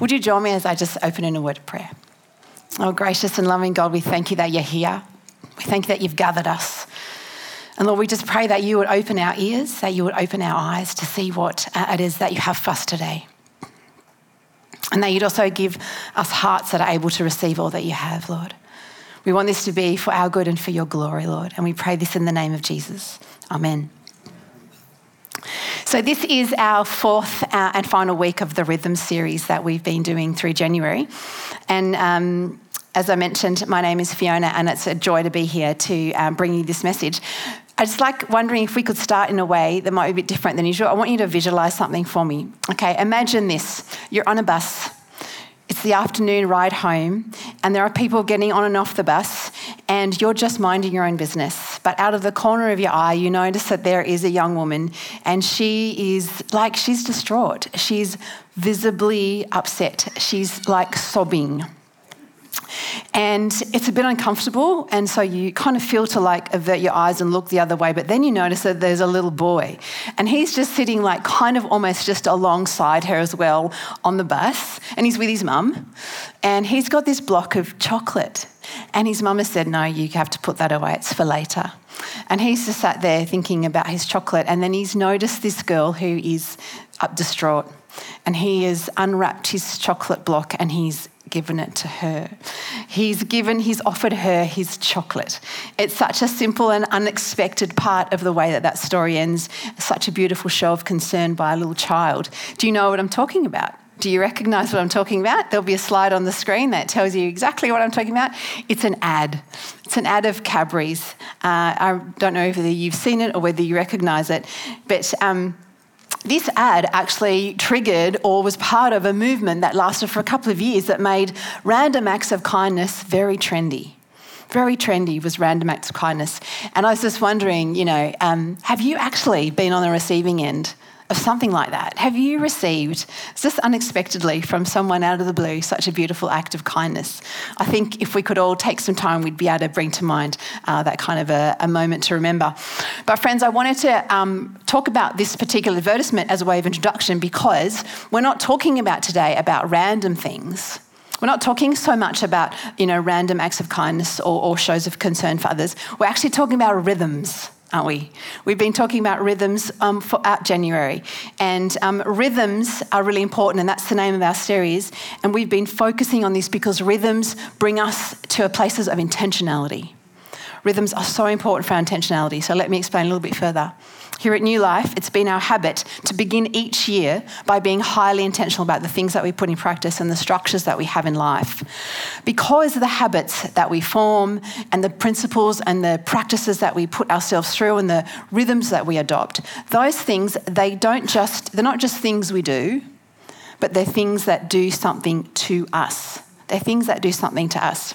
Would you join me as I just open in a word of prayer? Oh, gracious and loving God, we thank you that you're here. We thank you that you've gathered us. And Lord, we just pray that you would open our ears, that you would open our eyes to see what uh, it is that you have for us today. And that you'd also give us hearts that are able to receive all that you have, Lord. We want this to be for our good and for your glory, Lord. And we pray this in the name of Jesus. Amen. So, this is our fourth uh, and final week of the Rhythm series that we've been doing through January. And um, as I mentioned, my name is Fiona, and it's a joy to be here to um, bring you this message. I just like wondering if we could start in a way that might be a bit different than usual. I want you to visualize something for me. Okay, imagine this you're on a bus it's the afternoon ride home, and there are people getting on and off the bus, and you're just minding your own business. But out of the corner of your eye, you notice that there is a young woman, and she is like, she's distraught. She's visibly upset. She's like sobbing. And it's a bit uncomfortable, and so you kind of feel to like avert your eyes and look the other way. But then you notice that there's a little boy, and he's just sitting like kind of almost just alongside her as well on the bus, and he's with his mum, and he's got this block of chocolate. And his mum has said, No, you have to put that away, it's for later. And he's just sat there thinking about his chocolate, and then he's noticed this girl who is up distraught. And he has unwrapped his chocolate block and he's given it to her. He's given, he's offered her his chocolate. It's such a simple and unexpected part of the way that that story ends. Such a beautiful show of concern by a little child. Do you know what I'm talking about? Do you recognize what I'm talking about? There'll be a slide on the screen that tells you exactly what I'm talking about. It's an ad. It's an ad of Cadbury's. Uh, I don't know whether you've seen it or whether you recognize it, but um, this ad actually triggered or was part of a movement that lasted for a couple of years that made random acts of kindness very trendy. Very trendy was random acts of kindness. And I was just wondering, you know, um, have you actually been on the receiving end of something like that? Have you received, just unexpectedly from someone out of the blue, such a beautiful act of kindness? I think if we could all take some time, we'd be able to bring to mind uh, that kind of a, a, moment to remember. But, friends, I wanted to um, talk about this particular advertisement as a way of introduction because we're not talking about today about random things. We're not talking so much about, you know, random acts of kindness or, or shows of concern for others. We're actually talking about rhythms aren't we? We've been talking about rhythms um, for out January, and um, rhythms are really important, and that's the name of our series. And we've been focusing on this because rhythms bring us to places of intentionality. Rhythms are so important for our intentionality. So let me explain a little bit further. Here at New Life, it's been our habit to begin each year by being highly intentional about the things that we put in practice and the structures that we have in life. Because of the habits that we form and the principles and the practices that we put ourselves through and the rhythms that we adopt, those things, they don't just, they're not just things we do, but they're things that do something to us. They're things that do something to us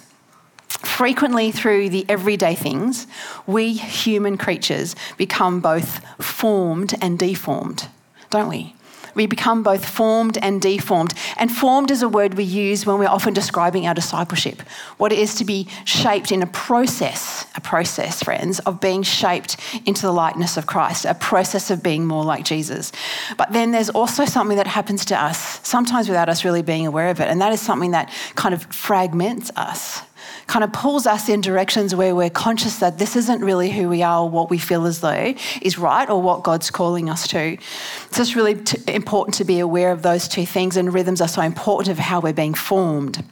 frequently through the everyday things, we human creatures become both formed and deformed, don't we? We become both formed and deformed. And formed is a word we use when we're often describing our discipleship, what it is to be shaped in a process, a process, friends, of being shaped into the likeness of Christ, a process of being more like Jesus. But then there's also something that happens to us, sometimes without us really being aware of it, and that is something that kind of fragments us kind of pulls us in directions where we're conscious that this isn't really who we are or what we feel as though is right or what God's calling us to. It's really t- important to be aware of those two things, and rhythms are so important of how we're being formed.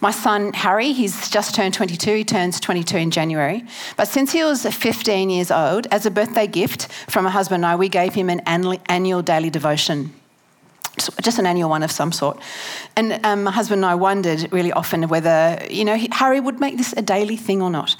My son Harry, he's just turned 22, he turns 22 in January. But since he was 15 years old, as a birthday gift from my husband and I, we gave him an annual daily devotion just an annual one of some sort. And um, my husband and I wondered really often whether, you know, Harry would make this a daily thing or not.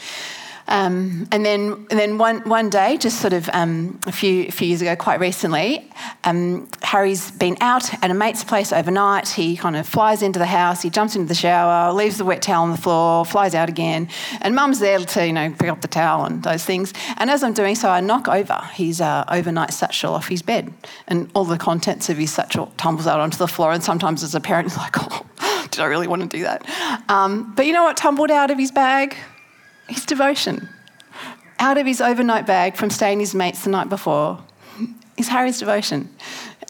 Um, and then, and then one, one day, just sort of um, a few, a few years ago, quite recently, um, Harry's been out at a mate's place overnight. He kind of flies into the house, he jumps into the shower, leaves the wet towel on the floor, flies out again. And mum's there to, you know, pick up the towel and those things. And as I'm doing so, I knock over his uh, overnight satchel off his bed. And all the contents of his satchel tumbles out onto the floor. And sometimes as a parent, you're like, oh, did I really want to do that? Um, but you know what tumbled out of his bag? His devotion. Out of his overnight bag from staying his mates the night before is Harry's devotion.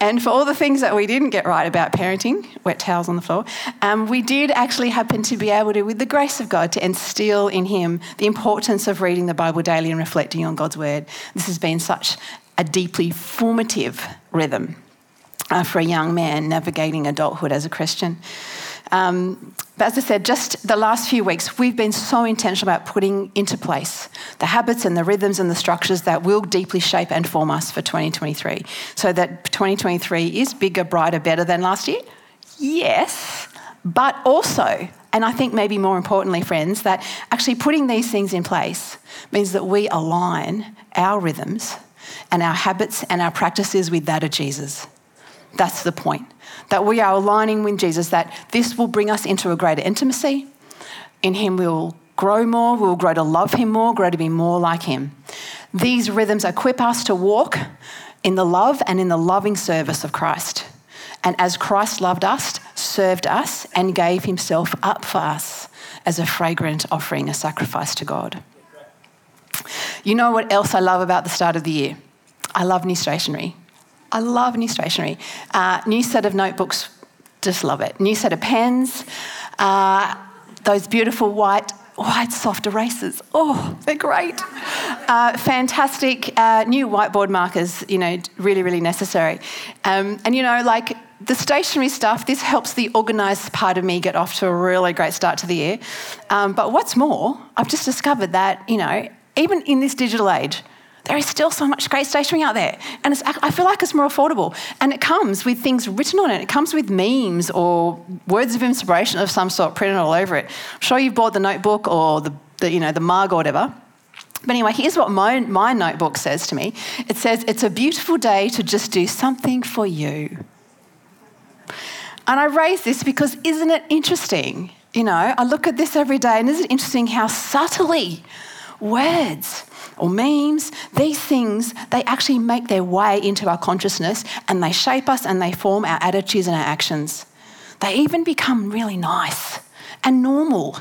And for all the things that we didn't get right about parenting, wet towels on the floor, um, we did actually happen to be able to, with the grace of God, to instill in him the importance of reading the Bible daily and reflecting on God's word. This has been such a deeply formative rhythm uh, for a young man navigating adulthood as a Christian. Um, but as I said, just the last few weeks, we've been so intentional about putting into place the habits and the rhythms and the structures that will deeply shape and form us for 2023. So that 2023 is bigger, brighter, better than last year? Yes. But also, and I think maybe more importantly, friends, that actually putting these things in place means that we align our rhythms and our habits and our practices with that of Jesus. That's the point. That we are aligning with Jesus, that this will bring us into a greater intimacy. In Him, we will grow more, we will grow to love Him more, grow to be more like Him. These rhythms equip us to walk in the love and in the loving service of Christ. And as Christ loved us, served us, and gave Himself up for us as a fragrant offering, a sacrifice to God. You know what else I love about the start of the year? I love new stationery. I love new stationery. Uh, new set of notebooks, just love it. New set of pens, uh, those beautiful white white soft erasers. Oh, they're great. Uh, fantastic uh, new whiteboard markers, you know, really, really necessary. Um, and, you know, like the stationery stuff, this helps the organised part of me get off to a really great start to the year. Um, but what's more, I've just discovered that, you know, even in this digital age, there is still so much great stationery out there. And I feel like it's more affordable. And it comes with things written on it. It comes with memes or words of inspiration of some sort printed all over it. I'm sure you've bought the notebook or the, the you know, the mug or whatever. But anyway, here's what my, my notebook says to me it says, It's a beautiful day to just do something for you. And I raise this because isn't it interesting? You know, I look at this every day, and isn't it interesting how subtly words or memes, these things, they actually make their way into our consciousness and they shape us and they form our attitudes and our actions. They even become really nice and normal.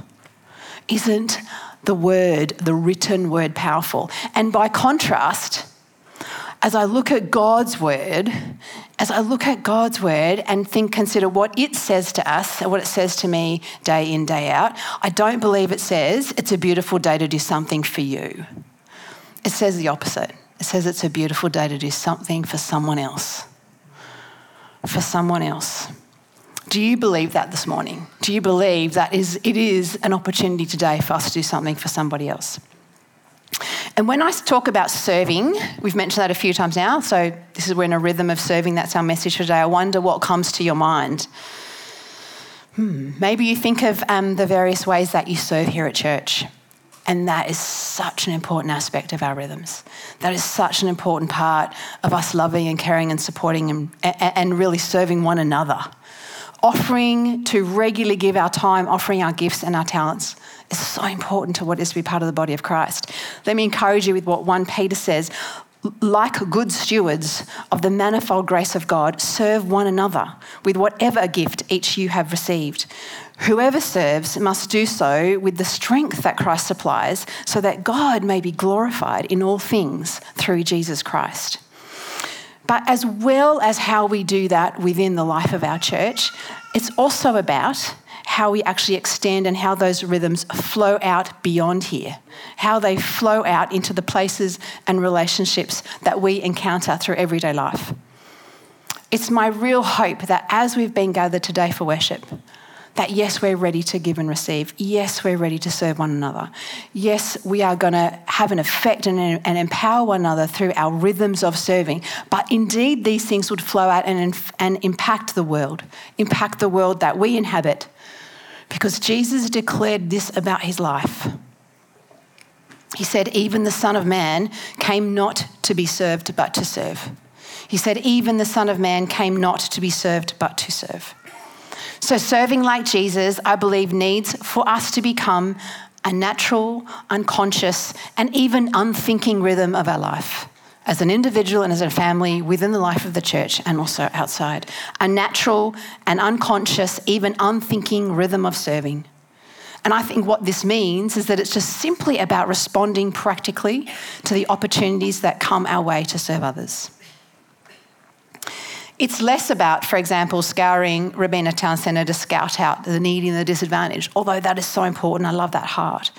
Isn't the word, the written word, powerful? And by contrast, as I look at God's word, as I look at God's word and think, consider what it says to us and what it says to me day in, day out, I don't believe it says it's a beautiful day to do something for you. It says the opposite. It says it's a beautiful day to do something for someone else. For someone else. Do you believe that this morning? Do you believe that is, it is an opportunity today for us to do something for somebody else? And when I talk about serving, we've mentioned that a few times now, so this is we're in a rhythm of serving, that's our message today. I wonder what comes to your mind. Hmm, maybe you think of um, the various ways that you serve here at church. And that is such an important aspect of our rhythms. That is such an important part of us loving and caring and supporting and, and really serving one another. Offering to regularly give our time, offering our gifts and our talents is so important to what is to be part of the body of Christ. Let me encourage you with what 1 Peter says like good stewards of the manifold grace of God, serve one another with whatever gift each you have received. Whoever serves must do so with the strength that Christ supplies, so that God may be glorified in all things through Jesus Christ. But as well as how we do that within the life of our church, it's also about how we actually extend and how those rhythms flow out beyond here, how they flow out into the places and relationships that we encounter through everyday life. It's my real hope that as we've been gathered today for worship, that yes, we're ready to give and receive. Yes, we're ready to serve one another. Yes, we are going to have an effect and, and, empower one another through our rhythms of serving. But indeed, these things would flow out and, and impact the world, impact the world that we inhabit, because Jesus declared this about his life. He said, Even the Son of Man came not to be served, but to serve. He said, Even the Son of Man came not to be served, but to serve. So, serving like Jesus, I believe, needs for us to become a natural, unconscious, and even unthinking rhythm of our life as an individual and as a family within the life of the church and also outside. A natural and unconscious, even unthinking rhythm of serving. And I think what this means is that it's just simply about responding practically to the opportunities that come our way to serve others. It's less about, for example, scouring Robina Town Centre to scout out the needy and the disadvantaged, although that is so important. I love that heart.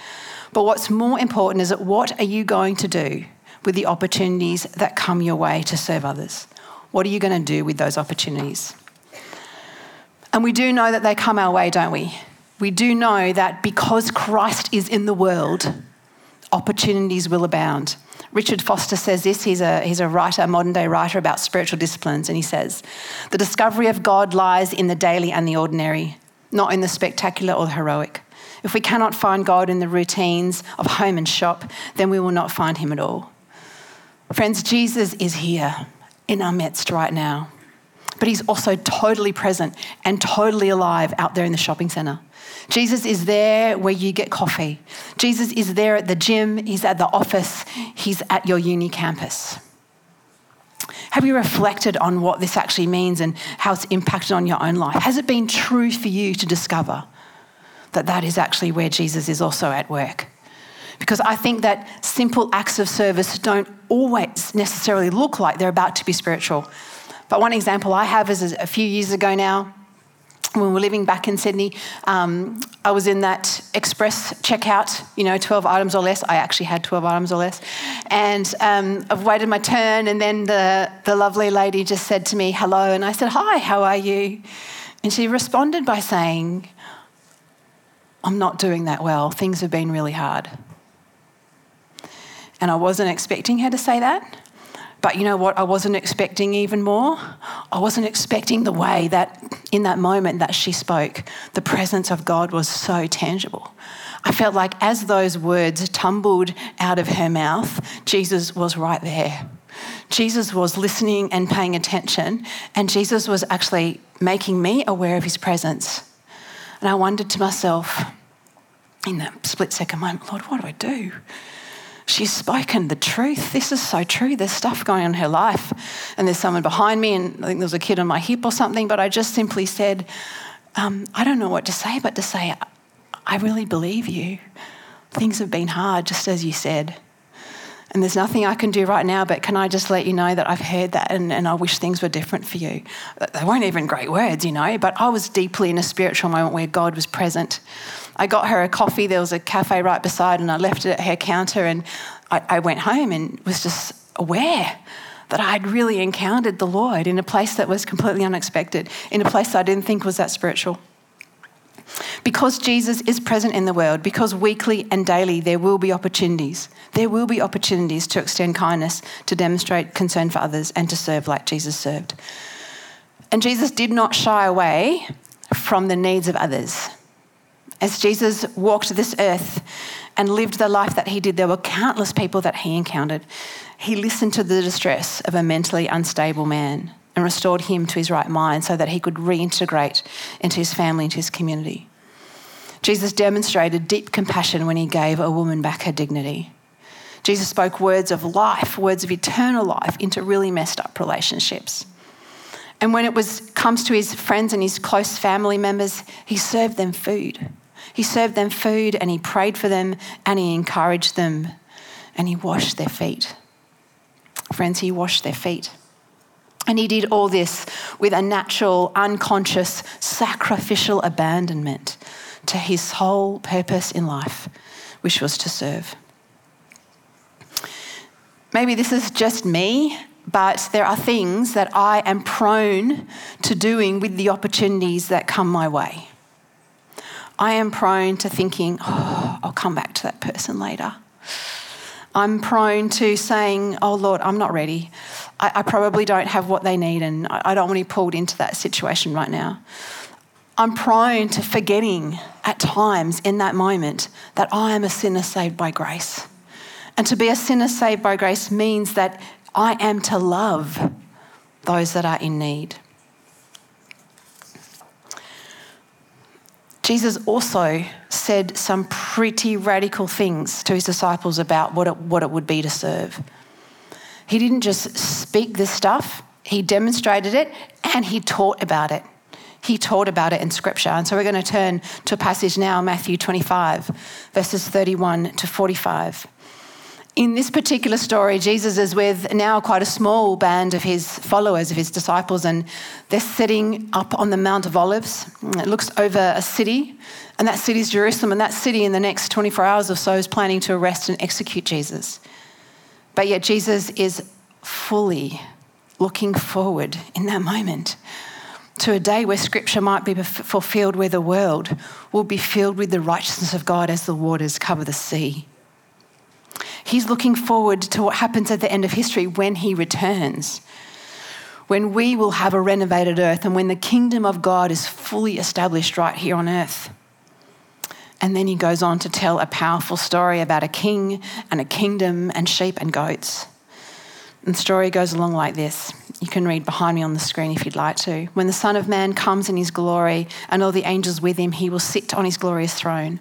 But what's more important is that what are you going to do with the opportunities that come your way to serve others? What are you going to do with those opportunities? And we do know that they come our way, don't we? We do know that because Christ is in the world, opportunities will abound. Richard Foster says this. He's a, he's a writer, a modern day writer about spiritual disciplines, and he says, The discovery of God lies in the daily and the ordinary, not in the spectacular or the heroic. If we cannot find God in the routines of home and shop, then we will not find him at all. Friends, Jesus is here in our midst right now, but he's also totally present and totally alive out there in the shopping centre. Jesus is there where you get coffee. Jesus is there at the gym, he's at the office, he's at your uni campus. Have you reflected on what this actually means and how it's impacted on your own life? Has it been true for you to discover that that is actually where Jesus is also at work? Because I think that simple acts of service don't always necessarily look like they're about to be spiritual. But one example I have is a few years ago now, when we were living back in Sydney, um, I was in that express checkout, you know, 12 items or less. I actually had 12 items or less. And um, I've waited my turn, and then the, the lovely lady just said to me, hello. And I said, hi, how are you? And she responded by saying, I'm not doing that well. Things have been really hard. And I wasn't expecting her to say that. But you know what? I wasn't expecting even more. I wasn't expecting the way that in that moment that she spoke, the presence of God was so tangible. I felt like as those words tumbled out of her mouth, Jesus was right there. Jesus was listening and paying attention, and Jesus was actually making me aware of his presence. And I wondered to myself in that split second moment, Lord, what do I do? She's spoken the truth. This is so true. There's stuff going on in her life, and there's someone behind me, and I think there was a kid on my hip or something. But I just simply said, um, I don't know what to say, but to say, I really believe you. Things have been hard, just as you said. And there's nothing I can do right now, but can I just let you know that I've heard that and, and I wish things were different for you? They weren't even great words, you know, but I was deeply in a spiritual moment where God was present. I got her a coffee. There was a cafe right beside, and I left it at her counter. And I, I went home and was just aware that I had really encountered the Lord in a place that was completely unexpected, in a place I didn't think was that spiritual. Because Jesus is present in the world, because weekly and daily there will be opportunities. There will be opportunities to extend kindness, to demonstrate concern for others, and to serve like Jesus served. And Jesus did not shy away from the needs of others. As Jesus walked this earth and lived the life that he did, there were countless people that he encountered. He listened to the distress of a mentally unstable man and restored him to his right mind so that he could reintegrate into his family, into his community. Jesus demonstrated deep compassion when he gave a woman back her dignity. Jesus spoke words of life, words of eternal life into really messed up relationships. And when it was comes to his friends and his close family members, he served them food. He served them food and he prayed for them and he encouraged them and he washed their feet. Friends, he washed their feet. And he did all this with a natural, unconscious, sacrificial abandonment to his sole purpose in life, which was to serve. Maybe this is just me, but there are things that I am prone to doing with the opportunities that come my way. I am prone to thinking, oh, I'll come back to that person later. I'm prone to saying, oh, Lord, I'm not ready. I, I probably don't have what they need and I, I don't want to be pulled into that situation right now. I'm prone to forgetting at times in that moment that I am a sinner saved by grace. And to be a sinner saved by grace means that I am to love those that are in need. Jesus also said some pretty radical things to his disciples about what it, what it would be to serve. He didn't just speak this stuff, he demonstrated it and he taught about it. He taught about it in scripture. And so we're going to turn to a passage now, Matthew 25, verses 31 to 45. In this particular story, Jesus is with now quite a small band of his followers, of his disciples, and they're sitting up on the Mount of Olives. It looks over a city, and that city is Jerusalem, and that city in the next 24 hours or so is planning to arrest and execute Jesus. But yet, Jesus is fully looking forward in that moment to a day where scripture might be fulfilled, where the world will be filled with the righteousness of God as the waters cover the sea. He's looking forward to what happens at the end of history when he returns, when we will have a renovated earth and when the kingdom of God is fully established right here on earth. And then he goes on to tell a powerful story about a king and a kingdom and sheep and goats. And the story goes along like this. You can read behind me on the screen if you'd like to. When the Son of Man comes in his glory and all the angels with him, he will sit on his glorious throne.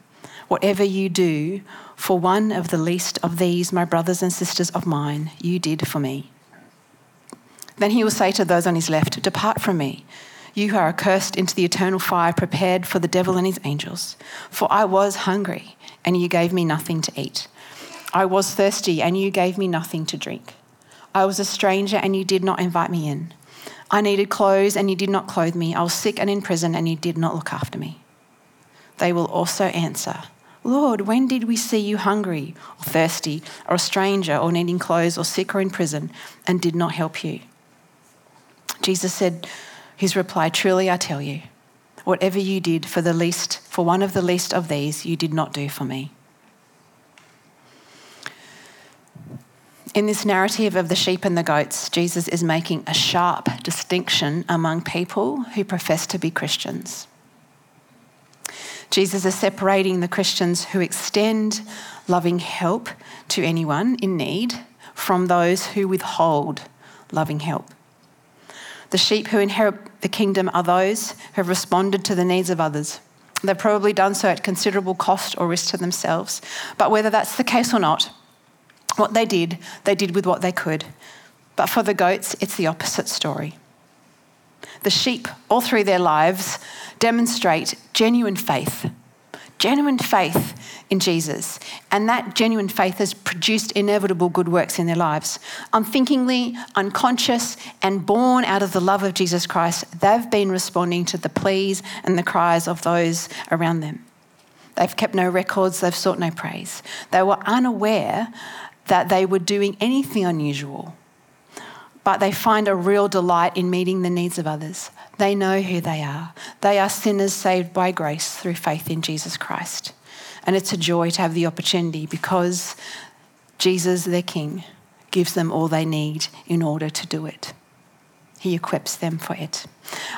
whatever you do for one of the least of these, my brothers and sisters of mine, you did for me. Then he will say to those on his left, Depart from me, you who are accursed into the eternal fire prepared for the devil and his angels. For I was hungry, and you gave me nothing to eat. I was thirsty, and you gave me nothing to drink. I was a stranger, and you did not invite me in. I needed clothes, and you did not clothe me. I was sick and in prison, and you did not look after me. They will also answer, Lord, when did we see you hungry, or thirsty, or a stranger, or needing clothes, or sick, or in prison, and did not help you? Jesus said, his reply, Truly I tell you, whatever you did for the least, for one of the least of these, you did not do for me. In this narrative of the sheep and the goats, Jesus is making a sharp distinction among people who profess to be Christians. Jesus is separating the Christians who extend loving help to anyone in need from those who withhold loving help. The sheep who inherit the kingdom are those who have responded to the needs of others. They've probably done so at considerable cost or risk to themselves. But whether that's the case or not, what they did, they did with what they could. But for the goats, it's the opposite story. The sheep, all through their lives, demonstrate genuine faith genuine faith in Jesus. And that genuine faith has produced inevitable good works in their lives. Unthinkingly, unconscious, and born out of the love of Jesus Christ, they've been responding to the pleas and the cries of those around them. They've kept no records, they've sought no praise. They were unaware that they were doing anything unusual, but they find a real delight in meeting the needs of others. They know who they are. They are sinners saved by grace through faith in Jesus Christ. And it's a joy to have the opportunity because Jesus, their King, gives them all they need in order to do it. He equips them for it.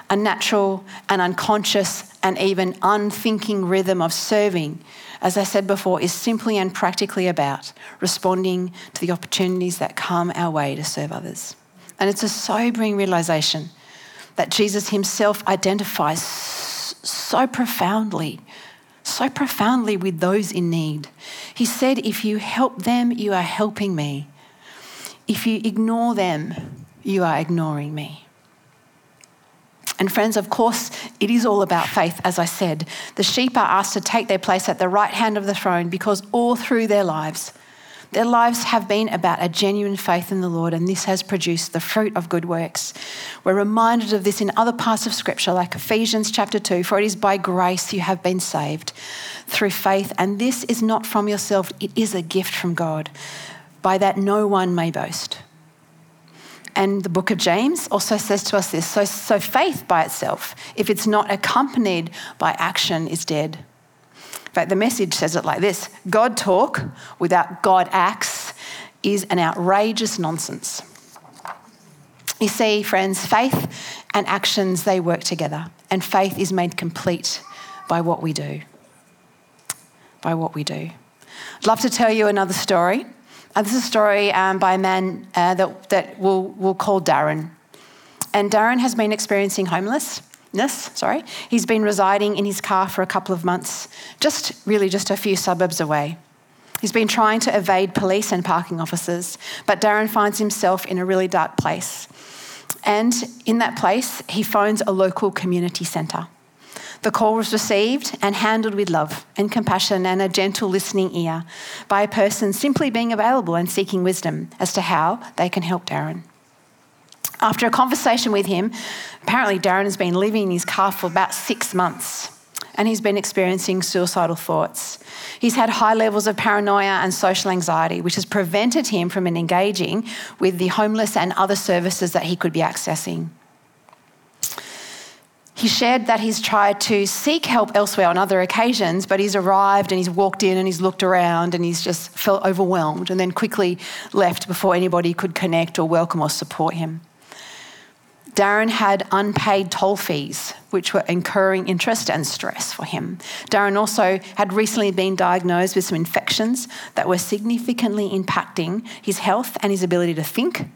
A natural and unconscious and even unthinking rhythm of serving, as I said before, is simply and practically about responding to the opportunities that come our way to serve others. And it's a sobering realization that Jesus himself identifies so profoundly, so profoundly with those in need. He said, If you help them, you are helping me. If you ignore them, you are ignoring me. And friends, of course, it is all about faith, as I said. The sheep are asked to take their place at the right hand of the throne because all through their lives, their lives have been about a genuine faith in the Lord, and this has produced the fruit of good works. We're reminded of this in other parts of Scripture, like Ephesians chapter 2 For it is by grace you have been saved through faith, and this is not from yourself, it is a gift from God. By that no one may boast. And the book of James also says to us this so, so faith by itself, if it's not accompanied by action, is dead. In fact, the message says it like this God talk without God acts is an outrageous nonsense. You see, friends, faith and actions, they work together, and faith is made complete by what we do. By what we do. I'd love to tell you another story. Uh, this is a story um, by a man uh, that, that we'll, we'll call Darren. And Darren has been experiencing homelessness. Sorry, he's been residing in his car for a couple of months, just really just a few suburbs away. He's been trying to evade police and parking officers, but Darren finds himself in a really dark place. And in that place, he phones a local community centre. The call was received and handled with love and compassion and a gentle listening ear by a person simply being available and seeking wisdom as to how they can help Darren. After a conversation with him, apparently Darren has been living in his car for about six months and he's been experiencing suicidal thoughts. He's had high levels of paranoia and social anxiety, which has prevented him from engaging with the homeless and other services that he could be accessing. He shared that he's tried to seek help elsewhere on other occasions, but he's arrived and he's walked in and he's looked around and he's just felt overwhelmed and then quickly left before anybody could connect or welcome or support him. Darren had unpaid toll fees, which were incurring interest and stress for him. Darren also had recently been diagnosed with some infections that were significantly impacting his health and his ability to think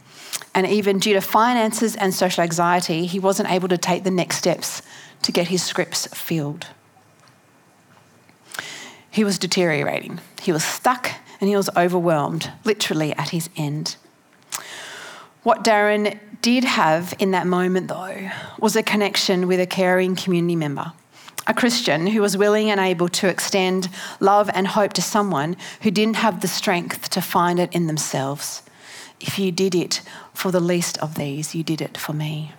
and even due to finances and social anxiety, he wasn't able to take the next steps to get his scripts filled. He was deteriorating. He was stuck and he was overwhelmed, literally at his end. What Darren did have in that moment, though, was a connection with a caring community member, a Christian who was willing and able to extend love and hope to someone who didn't have the strength to find it in themselves. If you did it for the least of these, you did it for me.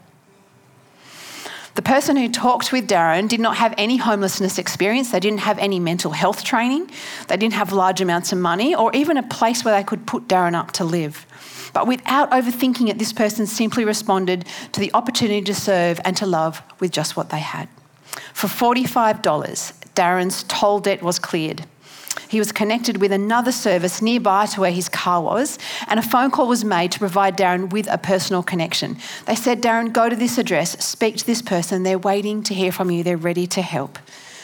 The person who talked with Darren did not have any homelessness experience. They didn't have any mental health training. They didn't have large amounts of money or even a place where they could put Darren up to live. But without overthinking it, this person simply responded to the opportunity to serve and to love with just what they had. For $45, Darren's toll debt was cleared. He was connected with another service nearby to where his car was, and a phone call was made to provide Darren with a personal connection. They said, Darren, go to this address, speak to this person. They're waiting to hear from you, they're ready to help.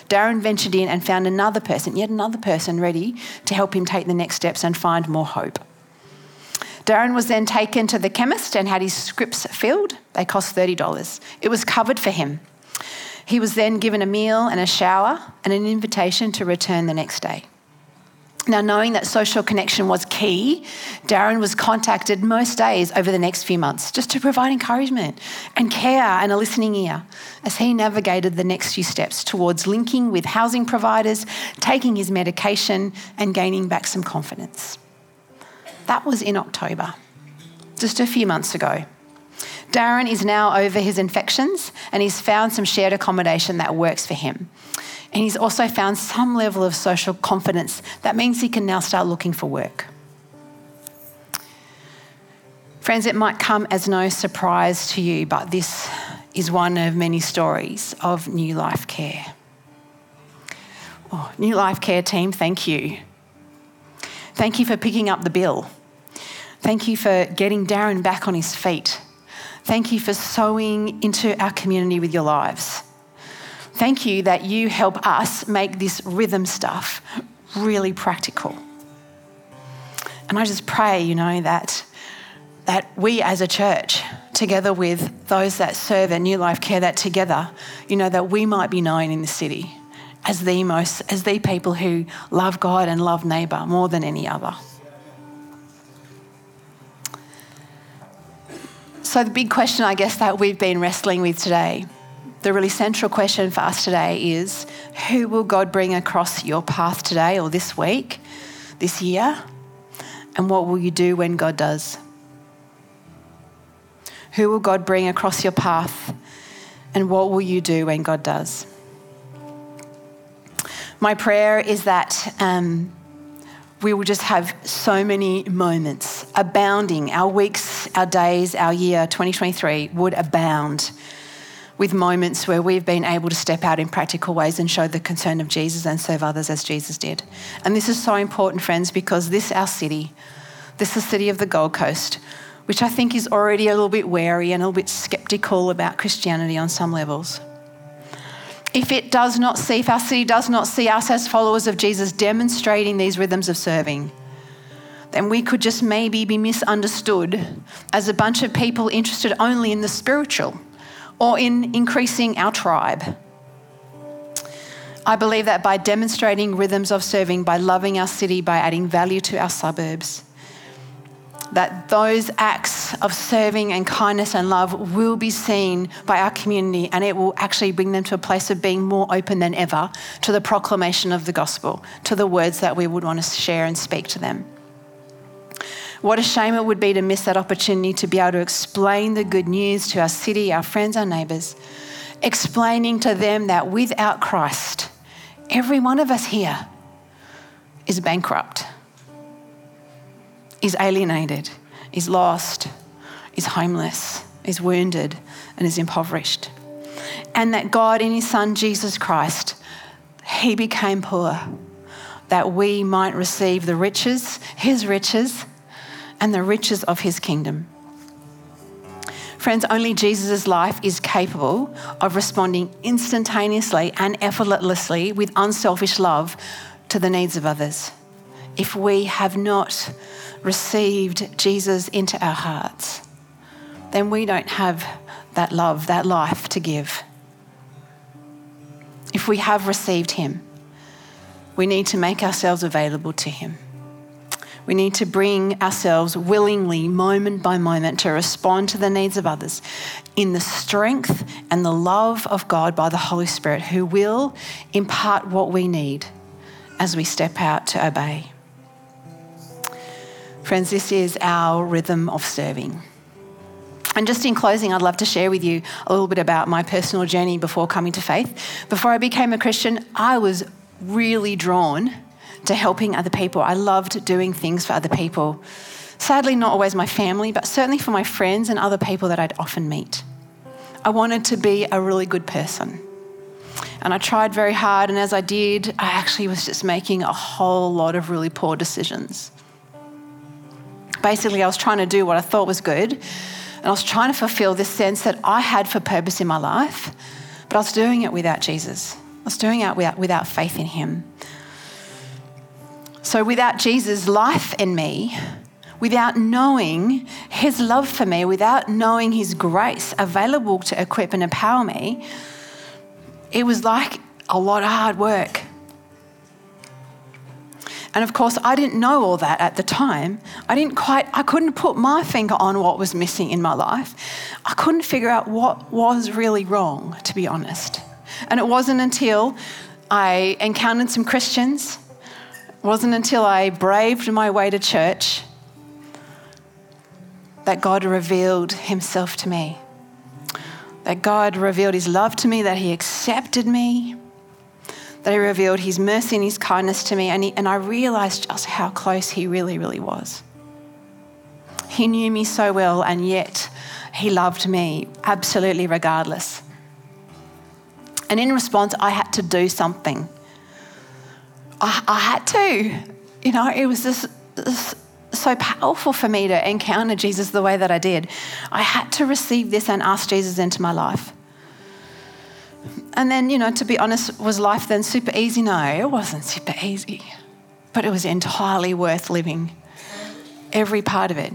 Darren ventured in and found another person, yet another person ready to help him take the next steps and find more hope. Darren was then taken to the chemist and had his scripts filled. They cost $30. It was covered for him. He was then given a meal and a shower and an invitation to return the next day. Now, knowing that social connection was key, Darren was contacted most days over the next few months just to provide encouragement and care and a listening ear as he navigated the next few steps towards linking with housing providers, taking his medication, and gaining back some confidence. That was in October, just a few months ago. Darren is now over his infections and he's found some shared accommodation that works for him. And he's also found some level of social confidence. That means he can now start looking for work. Friends, it might come as no surprise to you, but this is one of many stories of New Life Care. Oh, New Life Care team, thank you. Thank you for picking up the bill. Thank you for getting Darren back on his feet. Thank you for sowing into our community with your lives. Thank you that you help us make this rhythm stuff really practical. And I just pray, you know, that, that we as a church, together with those that serve at New Life Care, that together, you know, that we might be known in the city as the most, as the people who love God and love neighbour more than any other. So, the big question, I guess, that we've been wrestling with today the really central question for us today is who will God bring across your path today or this week, this year? And what will you do when God does? Who will God bring across your path? And what will you do when God does? My prayer is that um, we will just have so many moments abounding. Our weeks, our days, our year 2023 would abound with moments where we've been able to step out in practical ways and show the concern of Jesus and serve others as Jesus did. And this is so important, friends, because this, our city, this is the city of the Gold Coast, which I think is already a little bit wary and a little bit skeptical about Christianity on some levels. If it does not see, if our city does not see us as followers of Jesus demonstrating these rhythms of serving, then we could just maybe be misunderstood as a bunch of people interested only in the spiritual or in increasing our tribe. I believe that by demonstrating rhythms of serving, by loving our city, by adding value to our suburbs, that those acts of serving and kindness and love will be seen by our community and it will actually bring them to a place of being more open than ever to the proclamation of the gospel, to the words that we would want to share and speak to them. What a shame it would be to miss that opportunity to be able to explain the good news to our city, our friends, our neighbours, explaining to them that without Christ, every one of us here is bankrupt is alienated, is lost, is homeless, is wounded, and is impoverished. And that God, in His Son Jesus Christ, He became poor that we might receive the riches, His riches, and the riches of His kingdom. Friends, only Jesus' life is capable of responding instantaneously and effortlessly with unselfish love to the needs of others. If we have not received Jesus into our hearts, then we don't have that love, that life to give. If we have received Him, we need to make ourselves available to Him. We need to bring ourselves willingly, moment by moment, to respond to the needs of others in the strength and the love of God by the Holy Spirit, who will impart what we need as we step out to obey. Friends, this is our rhythm of serving. And just in closing, I'd love to share with you a little bit about my personal journey before coming to faith. Before I became a Christian, I was really drawn to helping other people. I loved doing things for other people. Sadly, not always my family, but certainly for my friends and other people that I'd often meet. I wanted to be a really good person. And I tried very hard, and as I did, I actually was just making a whole lot of really poor decisions basically, I was trying to do what I thought was good. And I was trying to fulfill this sense that I had for purpose in my life, but I was doing it without Jesus. I was doing it without, without faith in Him. So, without Jesus' life in me, without knowing His love for me, without knowing His grace available to equip and empower me, it was like a lot of hard work. And of course, I didn't know all that at the time. I didn't quite, I couldn't put my finger on what was missing in my life. I couldn't figure out what was really wrong, to be honest. And it wasn't until I encountered some Christians, it wasn't until I braved my way to church that God revealed Himself to me. That God revealed His love to me, that He accepted me that He revealed His mercy and His kindness to me, and, he, and I realized just how close He really, really was. He knew me so well, and yet He loved me absolutely regardless. And in response, I had to do something. I, I had to. You know, it was this, this so powerful for me to encounter Jesus the way that I did. I had to receive this and ask Jesus into my life. And then, you know, to be honest, was life then super easy? No, it wasn't super easy, but it was entirely worth living, every part of it.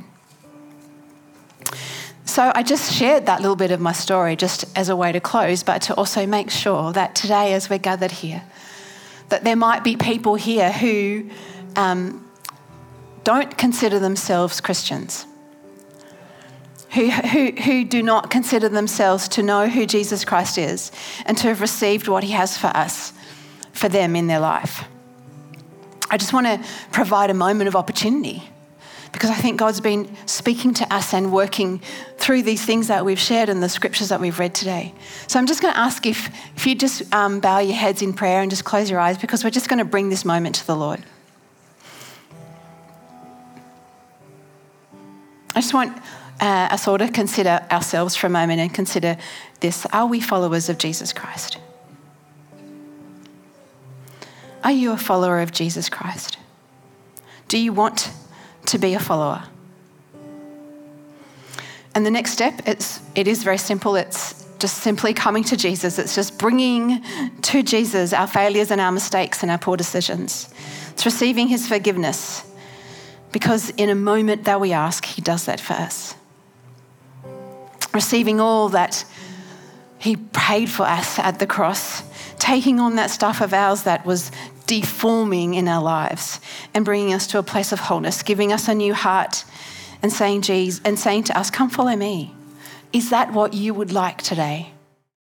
So I just shared that little bit of my story just as a way to close, but to also make sure that today, as we're gathered here, that there might be people here who um, don't consider themselves Christians who, who, who do not consider themselves to know who Jesus Christ is and to have received what he has for us, for them in their life. I just want to provide a moment of opportunity because I think God's been speaking to us and working through these things that we've shared and the scriptures that we've read today. So I'm just going to ask if, if you just um, bow your heads in prayer and just close your eyes because we're just going to bring this moment to the Lord. I just want uh, us all to consider ourselves for a moment and consider this Are we followers of Jesus Christ? Are you a follower of Jesus Christ? Do you want to be a follower? And the next step, it's, it is very simple. It's just simply coming to Jesus. It's just bringing to Jesus our failures and our mistakes and our poor decisions. It's receiving his forgiveness because in a moment that we ask, he does that for us. Receiving all that he paid for us at the cross, taking on that stuff of ours that was deforming in our lives and bringing us to a place of wholeness, giving us a new heart and saying, Jesus, and saying to us, Come follow me. Is that what you would like today?